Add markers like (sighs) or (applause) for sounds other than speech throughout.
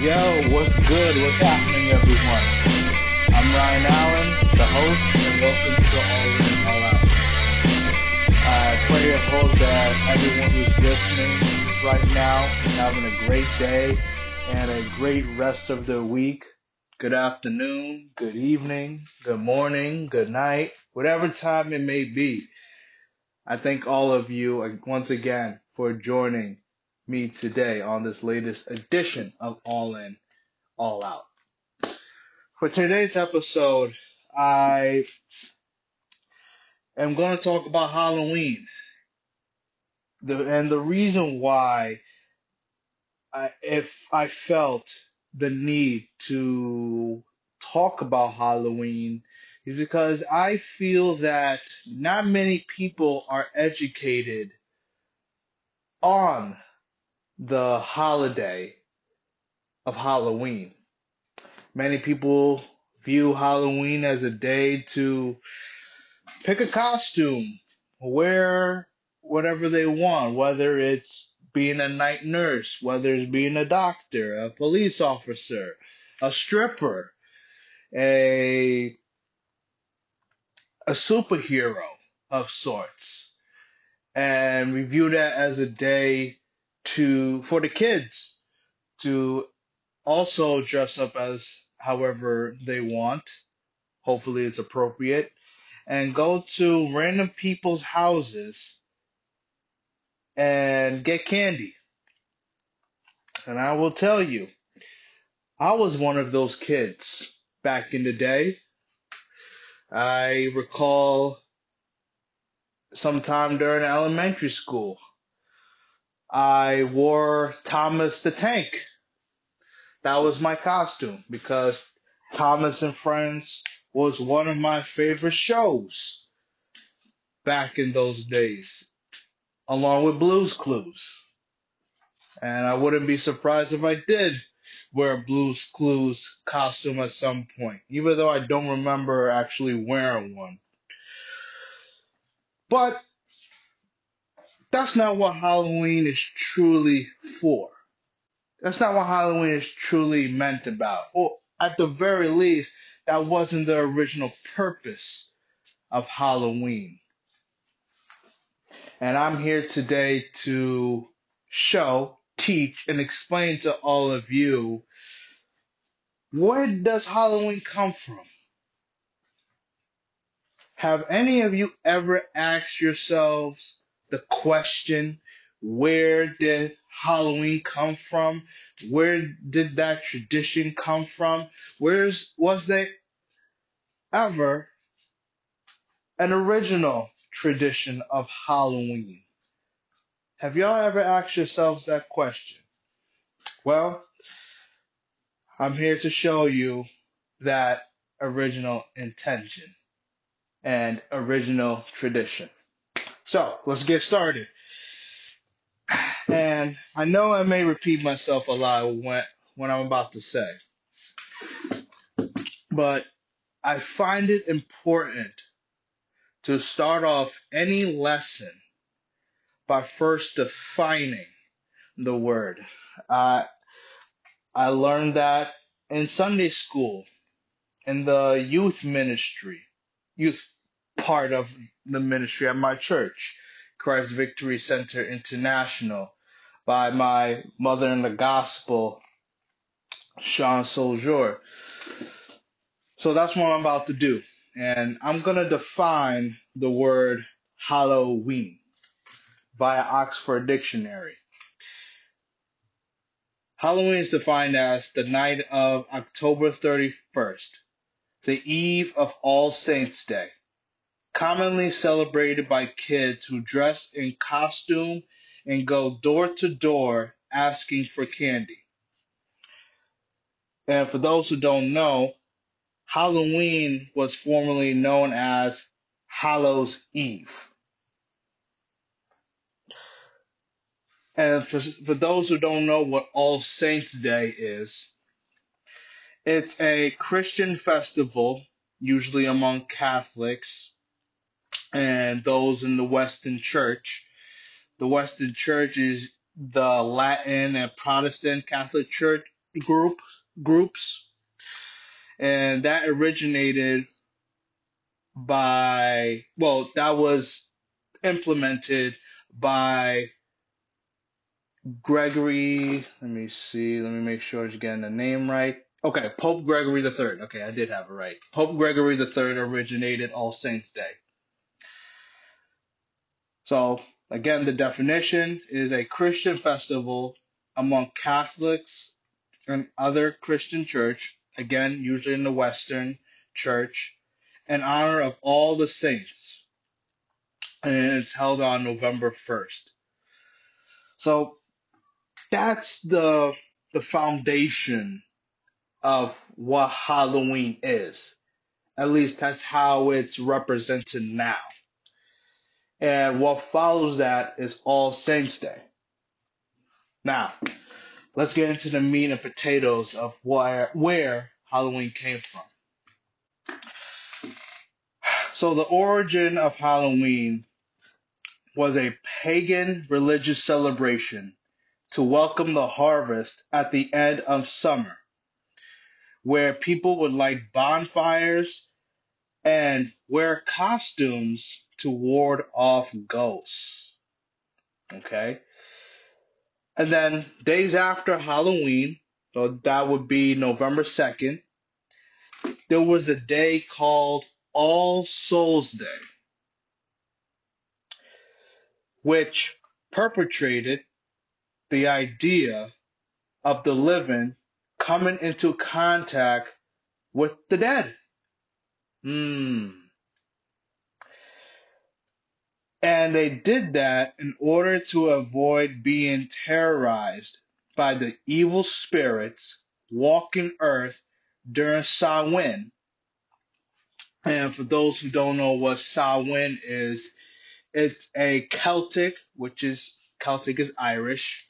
Yo, what's good? What's happening, everyone? I'm Ryan Allen, the host, and welcome to All In, All Out. I pray and hope that everyone who's listening right now is having a great day and a great rest of the week. Good afternoon, good evening, good morning, good night, whatever time it may be. I thank all of you uh, once again for joining me today on this latest edition of All In, All Out. For today's episode, I am going to talk about Halloween. The, and the reason why I, if I felt the need to talk about Halloween is because I feel that not many people are educated on the holiday of Halloween. Many people view Halloween as a day to pick a costume, wear whatever they want, whether it's being a night nurse, whether it's being a doctor, a police officer, a stripper, a a superhero of sorts. And we view that as a day to for the kids to also dress up as however they want. Hopefully it's appropriate. And go to random people's houses and get candy. And I will tell you, I was one of those kids back in the day. I recall sometime during elementary school, I wore Thomas the Tank. That was my costume because Thomas and Friends was one of my favorite shows back in those days, along with Blue's Clues. And I wouldn't be surprised if I did wear a Blue's Clues costume at some point, even though I don't remember actually wearing one. But that's not what Halloween is truly for. That's not what Halloween is truly meant about. Or at the very least, that wasn't the original purpose of Halloween. And I'm here today to show, teach, and explain to all of you where does Halloween come from? Have any of you ever asked yourselves the question, where did Halloween come from? Where did that tradition come from? Where's, was there ever an original tradition of Halloween? Have y'all ever asked yourselves that question? Well, I'm here to show you that original intention and original tradition. So let's get started. And I know I may repeat myself a lot when, when I'm about to say, but I find it important to start off any lesson by first defining the word. Uh, I learned that in Sunday school, in the youth ministry, youth part of the ministry at my church, Christ Victory Center International, by my mother in the gospel, Sean Soljour. So that's what I'm about to do. And I'm going to define the word Halloween via Oxford Dictionary. Halloween is defined as the night of October 31st, the eve of All Saints' Day commonly celebrated by kids who dress in costume and go door to door asking for candy. And for those who don't know, Halloween was formerly known as Hallows Eve. And for, for those who don't know what All Saints Day is, it's a Christian festival, usually among Catholics, and those in the Western Church. The Western Church is the Latin and Protestant Catholic Church group groups, and that originated by well, that was implemented by Gregory. Let me see. Let me make sure I'm getting the name right. Okay, Pope Gregory the Third. Okay, I did have it right. Pope Gregory the Third originated All Saints Day. So again, the definition is a Christian festival among Catholics and other Christian church. Again, usually in the Western church, in honor of all the saints, and it's held on November first. So that's the the foundation of what Halloween is. At least that's how it's represented now. And what follows that is All Saints Day. Now, let's get into the meat and potatoes of where where Halloween came from. So the origin of Halloween was a pagan religious celebration to welcome the harvest at the end of summer, where people would light bonfires and wear costumes to ward off ghosts. Okay? And then days after Halloween, so that would be November 2nd, there was a day called All Souls Day, which perpetrated the idea of the living coming into contact with the dead. Hmm. And they did that in order to avoid being terrorized by the evil spirits walking earth during Samhain. And for those who don't know what Samhain is, it's a Celtic, which is Celtic is Irish.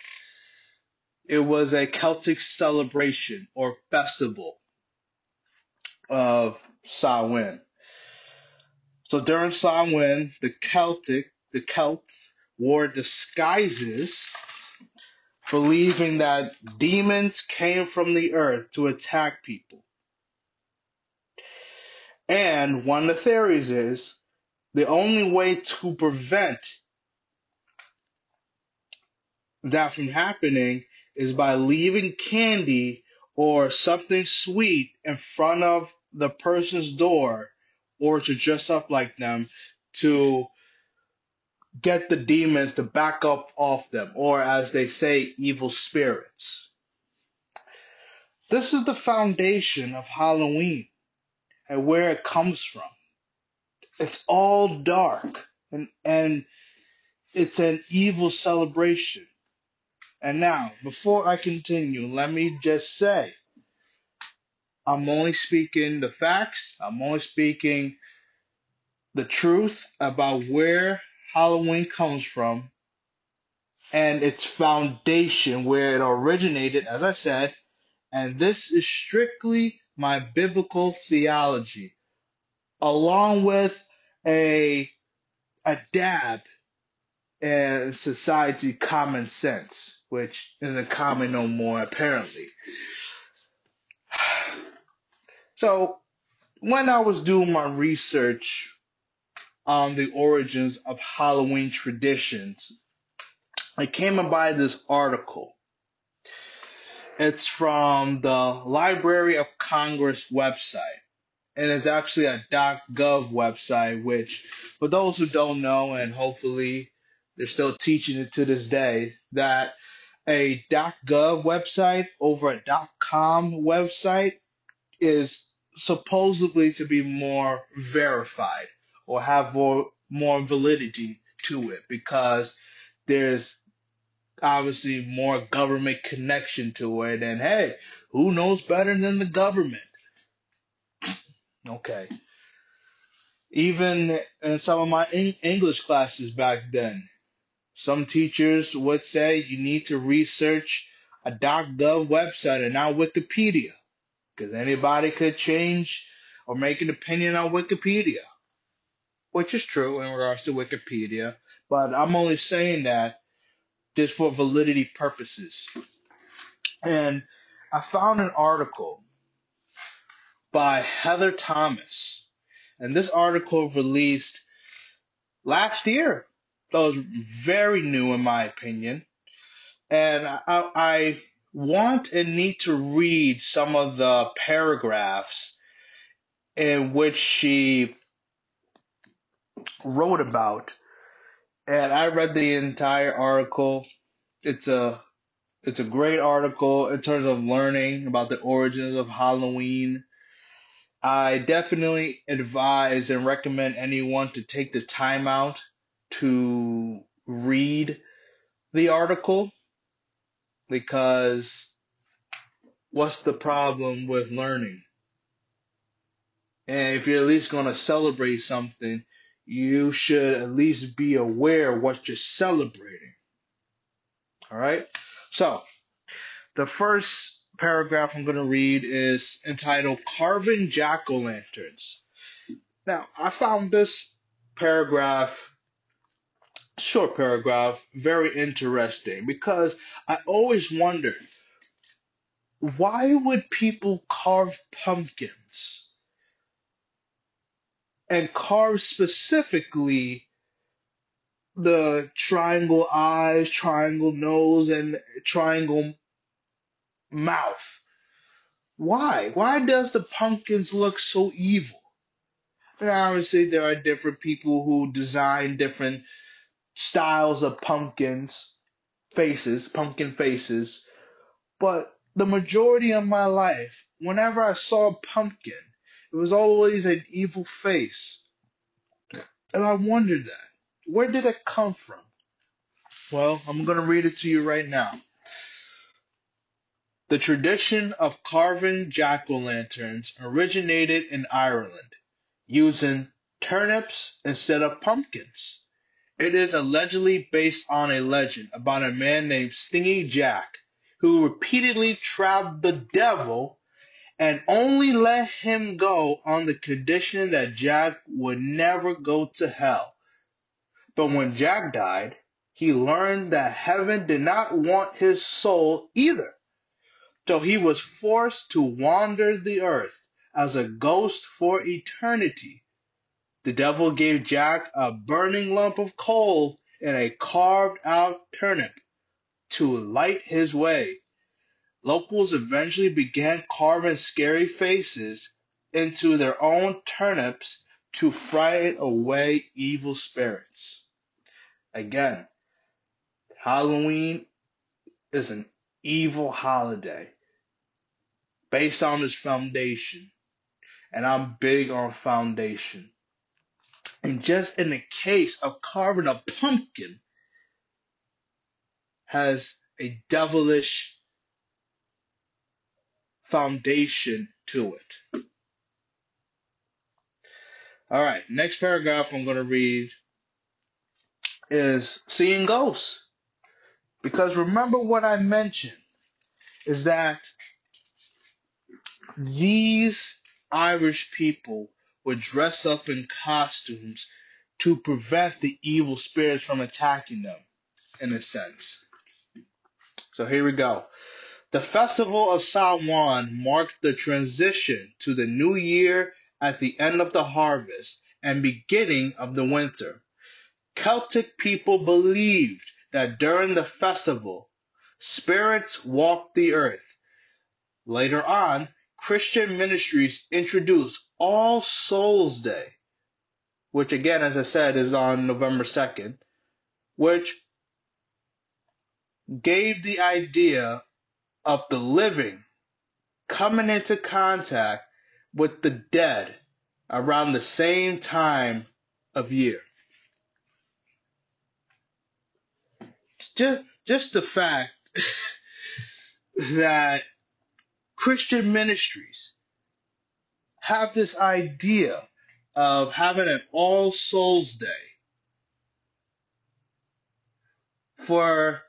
It was a Celtic celebration or festival of Samhain. So during Samhain, the Celtic, the Celts wore disguises, believing that demons came from the earth to attack people. And one of the theories is the only way to prevent that from happening is by leaving candy or something sweet in front of the person's door or to dress up like them to get the demons to back up off them, or as they say, evil spirits. This is the foundation of Halloween and where it comes from. It's all dark and, and it's an evil celebration. And now, before I continue, let me just say, I'm only speaking the facts. I'm only speaking the truth about where Halloween comes from and its foundation, where it originated, as I said. And this is strictly my biblical theology, along with a, a dab in society common sense, which isn't common no more apparently. So when I was doing my research on the origins of Halloween traditions, I came by this article. It's from the Library of Congress website. And it's actually a .gov website, which for those who don't know, and hopefully they're still teaching it to this day, that a .gov website over a .com website is supposedly to be more verified or have more more validity to it because there's obviously more government connection to it and hey who knows better than the government? Okay. Even in some of my english classes back then some teachers would say you need to research a gov website and not wikipedia because anybody could change or make an opinion on Wikipedia, which is true in regards to Wikipedia, but I'm only saying that just for validity purposes. And I found an article by Heather Thomas. And this article released last year. That was very new in my opinion. And I, I want and need to read some of the paragraphs in which she wrote about. And I read the entire article. It's a it's a great article in terms of learning about the origins of Halloween. I definitely advise and recommend anyone to take the time out to read the article because what's the problem with learning? And if you're at least going to celebrate something, you should at least be aware what you're celebrating. All right. So the first paragraph I'm going to read is entitled Carving Jack O' Lanterns. Now, I found this paragraph, short paragraph, very interesting because I always wondered why would people carve pumpkins? And carve specifically the triangle eyes, triangle nose, and triangle mouth. Why? Why does the pumpkins look so evil? And obviously there are different people who design different styles of pumpkins, faces, pumpkin faces. But the majority of my life, whenever I saw a pumpkin, it was always an evil face. And I wondered that. Where did it come from? Well, I'm going to read it to you right now. The tradition of carving jack-o'-lanterns originated in Ireland, using turnips instead of pumpkins. It is allegedly based on a legend about a man named Stingy Jack who repeatedly trapped the devil and only let him go on the condition that Jack would never go to hell. But when Jack died, he learned that heaven did not want his soul either. So he was forced to wander the earth as a ghost for eternity. The devil gave Jack a burning lump of coal and a carved out turnip to light his way. Locals eventually began carving scary faces into their own turnips to frighten away evil spirits. Again, Halloween is an evil holiday based on its foundation. And I'm big on foundation. And just in the case of carving a pumpkin has a devilish foundation to it. All right, next paragraph I'm going to read is seeing ghosts. Because remember what I mentioned is that these Irish people would dress up in costumes to prevent the evil spirits from attacking them, in a sense. So here we go. The festival of Samhain marked the transition to the new year at the end of the harvest and beginning of the winter. Celtic people believed that during the festival, spirits walked the earth. Later on, Christian ministries introduced All Souls Day, which again, as I said, is on November 2nd, which gave the idea of the living coming into contact with the dead around the same time of year. Just, just the fact (laughs) that Christian ministries have this idea of having an All Souls Day for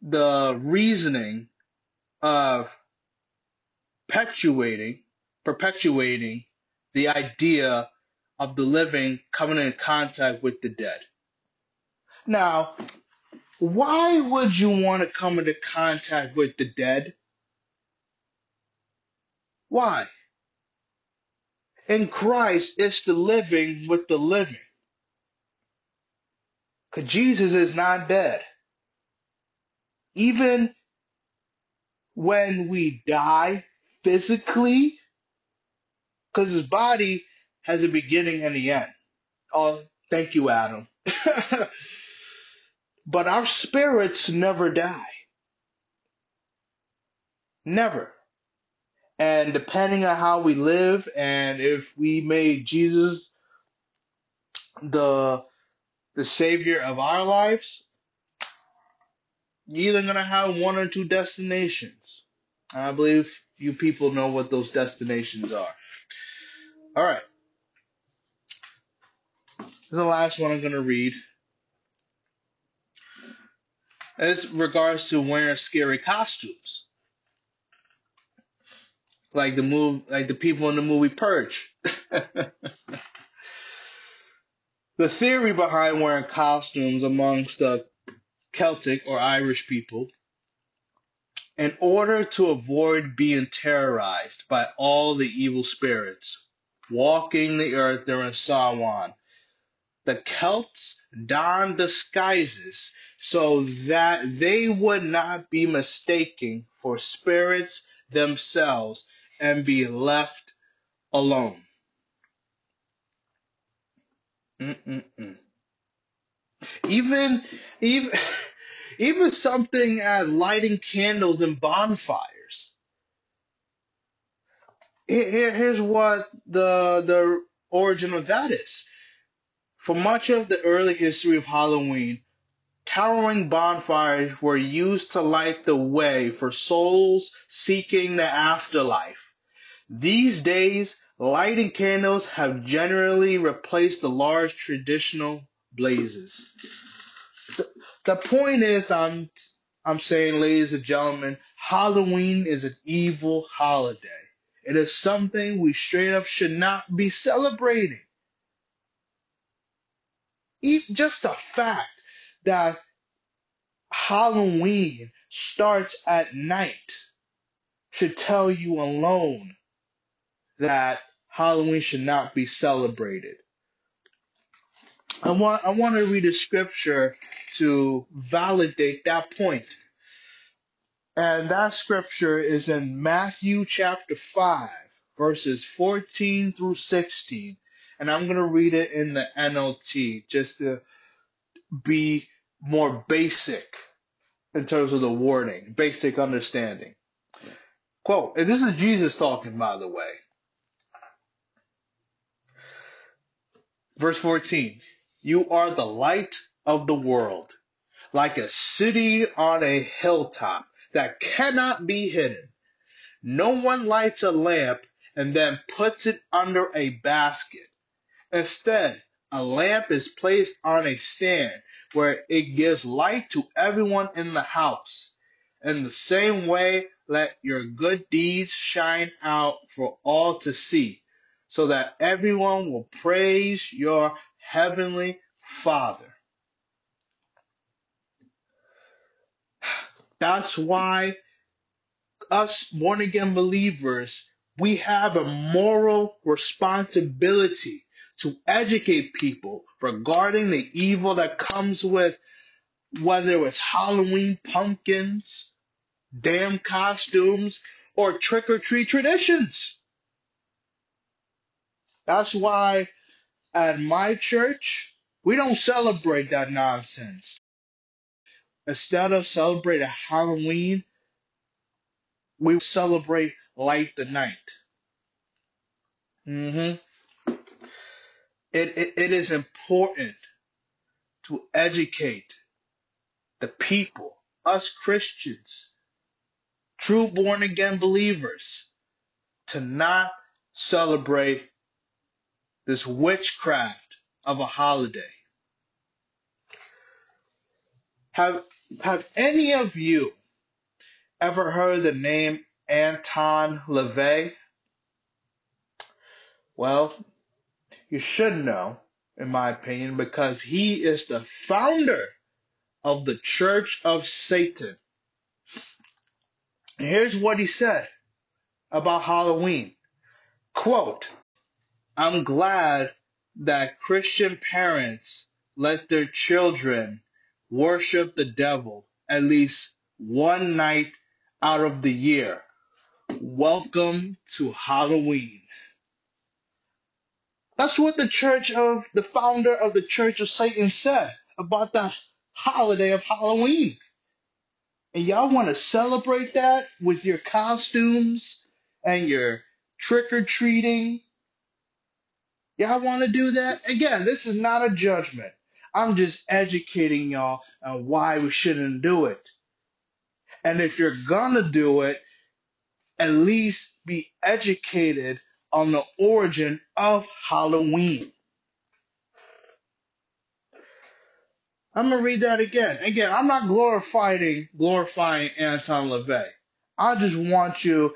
the reasoning of perpetuating, perpetuating the idea of the living coming in contact with the dead. Now, why would you want to come into contact with the dead? Why? In Christ, it's the living with the living. Because Jesus is not dead. Even when we die physically, because his body has a beginning and the end. Oh, thank you, Adam. (laughs) but our spirits never die. Never. And depending on how we live and if we made Jesus the the savior of our lives, you're either gonna have one or two destinations. I believe you people know what those destinations are. All right. This is the last one I'm gonna read. As regards to wearing scary costumes like the move, like the people in the movie Purge. (laughs) the theory behind wearing costumes amongst the Celtic or Irish people, in order to avoid being terrorized by all the evil spirits walking the earth during Samhain, the Celts donned disguises so that they would not be mistaken for spirits themselves and be left alone. Mm-mm-mm. Even, even, (laughs) even something as lighting candles and bonfires. Here, here's what the the origin of that is. For much of the early history of Halloween, towering bonfires were used to light the way for souls seeking the afterlife. These days, lighting candles have generally replaced the large traditional blazes. The, the point is, I'm, I'm saying, ladies and gentlemen, Halloween is an evil holiday. It is something we straight up should not be celebrating. Just the fact that Halloween starts at night should tell you alone that Halloween should not be celebrated. I want I want to read a scripture to validate that point. And that scripture is in Matthew chapter 5, verses 14 through 16. And I'm going to read it in the NLT just to be more basic in terms of the wording, basic understanding. Quote, and this is Jesus talking, by the way. Verse 14, you are the light of the world, like a city on a hilltop that cannot be hidden. No one lights a lamp and then puts it under a basket. Instead, a lamp is placed on a stand where it gives light to everyone in the house. In the same way, let your good deeds shine out for all to see so that everyone will praise your heavenly Father. That's why us born again believers, we have a moral responsibility to educate people regarding the evil that comes with whether it's Halloween pumpkins, damn costumes, or trick or treat traditions. That's why at my church, we don't celebrate that nonsense. Instead of celebrating Halloween, we celebrate Light the Night. Mm-hmm. It, it, it is important to educate the people, us Christians, true born again believers, to not celebrate this witchcraft of a holiday. Have, have any of you ever heard the name Anton LaVey? Well, you should know, in my opinion, because he is the founder of the Church of Satan. And here's what he said about Halloween. Quote, I'm glad that Christian parents let their children worship the devil at least one night out of the year. Welcome to Halloween. That's what the church of the founder of the Church of Satan said about the holiday of Halloween. And y'all want to celebrate that with your costumes and your trick or treating. Y'all want to do that? Again, this is not a judgment. I'm just educating y'all on why we shouldn't do it. And if you're gonna do it, at least be educated on the origin of Halloween. I'm gonna read that again. Again, I'm not glorifying glorifying Anton LaVey. I just want you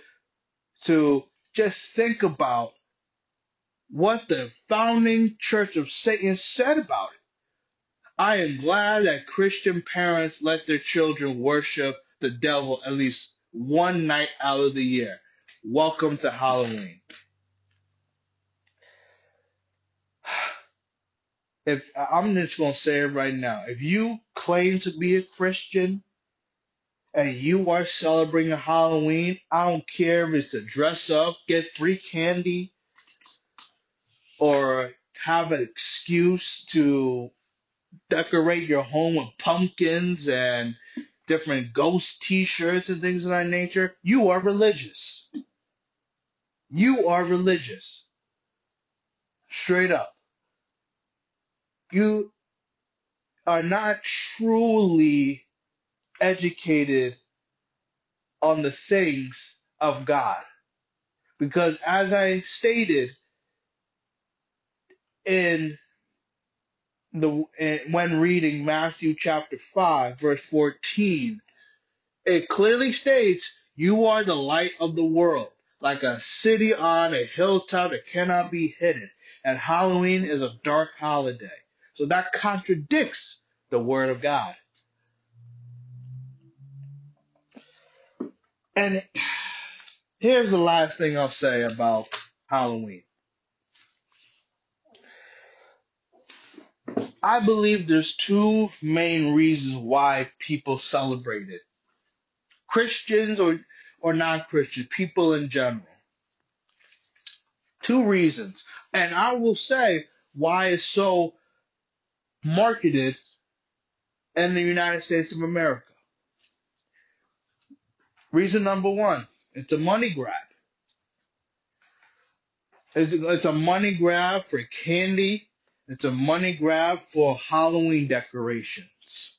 to just think about what the founding Church of Satan said about it. I am glad that Christian parents let their children worship the devil at least one night out of the year. Welcome to Halloween. (sighs) If I'm just gonna say it right now, if you claim to be a Christian and you are celebrating Halloween, I don't care if it's to dress up, get free candy, or have an excuse to decorate your home with pumpkins and different ghost t-shirts and things of that nature, you are religious. You are religious. Straight up. You are not truly educated on the things of God. Because as I stated in the when reading Matthew chapter 5 verse 14 it clearly states you are the light of the world. Like a city on a hilltop that cannot be hidden. And Halloween is a dark holiday. So that contradicts the word of God. And (sighs) here's the last thing I'll say about Halloween I believe there's two main reasons why people celebrate it. Christians or, or non-Christians, people in general. Two reasons. And I will say why it's so marketed in the United States of America. Reason number one, it's a money grab. It's, it's a money grab for candy it's a money grab for Halloween decorations.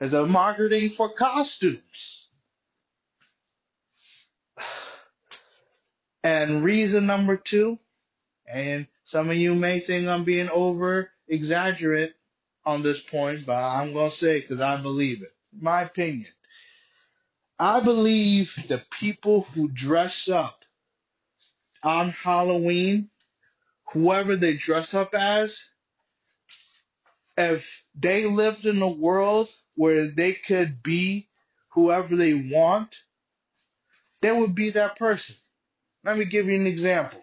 It's a marketing for costumes. And reason number two, and some of you may think I'm being over exaggerate on this point, but I'm going to say it because I believe it. My opinion. I believe the people who dress up on Halloween whoever they dress up as, if they lived in a world where they could be whoever they want, they would be that person. Let me give you an example.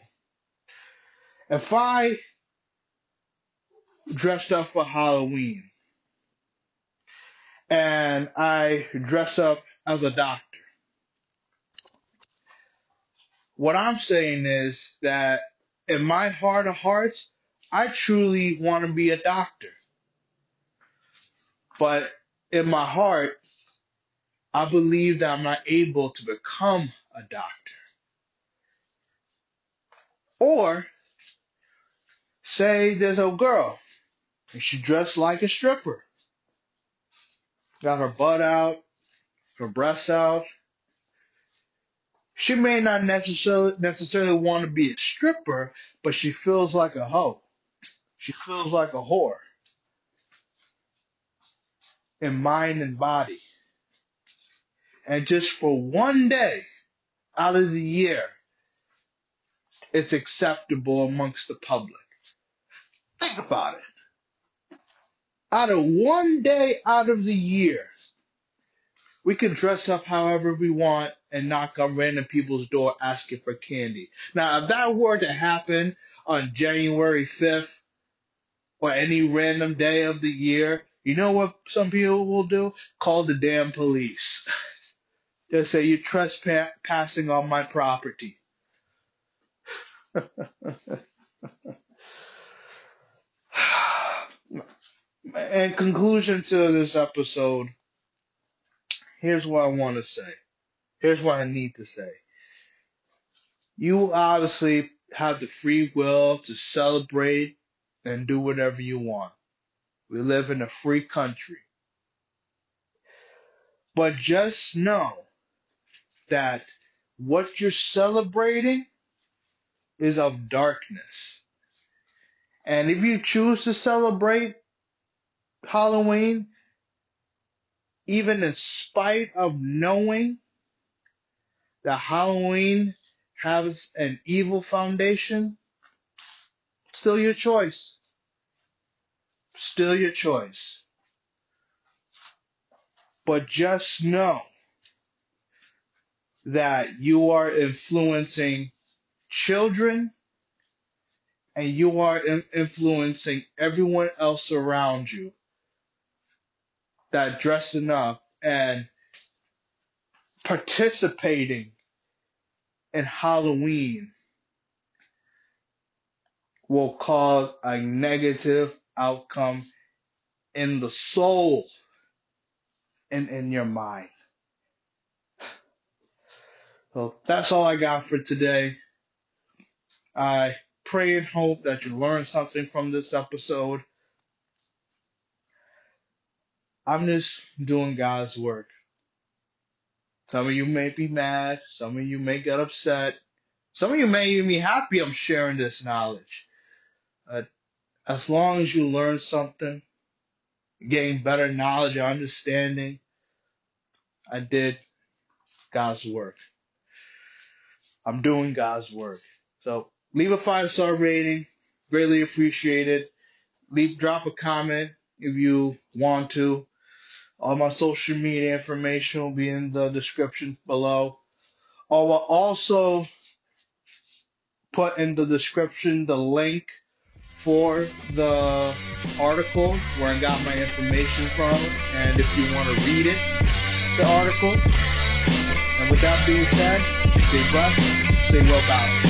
If I dressed up for Halloween and I dress up as a doctor, what I'm saying is that in my heart of hearts, I truly want to be a doctor. But in my heart, I believe that I'm not able to become a doctor. Or say there's a girl and she dressed like a stripper. Got her butt out, her breasts out, she may not necessarily necessarily want to be a stripper, but she feels like a hoe. She feels like a whore in mind and body. And just for one day out of the year, it's acceptable amongst the public. Think about it. Out of one day out of the year, we can dress up however we want and knock on random people's door asking for candy. Now, if that were to happen on January 5th or any random day of the year, you know what some people will do? Call the damn police. (laughs) They'll say you're trespassing on my property. (laughs) In conclusion to this episode, here's what I want to say. Here's what I need to say. You obviously have the free will to celebrate and do whatever you want. We live in a free country. But just know that what you're celebrating is of darkness. And if you choose to celebrate Halloween, even in spite of knowing that Halloween has an evil foundation, still your choice. Still your choice. But just know that you are influencing children and you are influencing everyone else around you that dressing up and participating in Halloween will cause a negative outcome in the soul and in your mind. So that's all I got for today. I pray and hope that you learned something from this episode. I'm just doing God's work. Some of you may be mad. Some of you may get upset. Some of you may even be happy I'm sharing this knowledge. Uh, as long as you learn something, gain better knowledge or understanding, I did God's work. I'm doing God's work. So leave a five star rating. Greatly appreciated. Leave, drop a comment if you want to. All my social media information will be in the description below. I will also put in the description the link for the article where I got my information from and if you want to read it, the article. And with that being said, stay blessed, stay well balanced.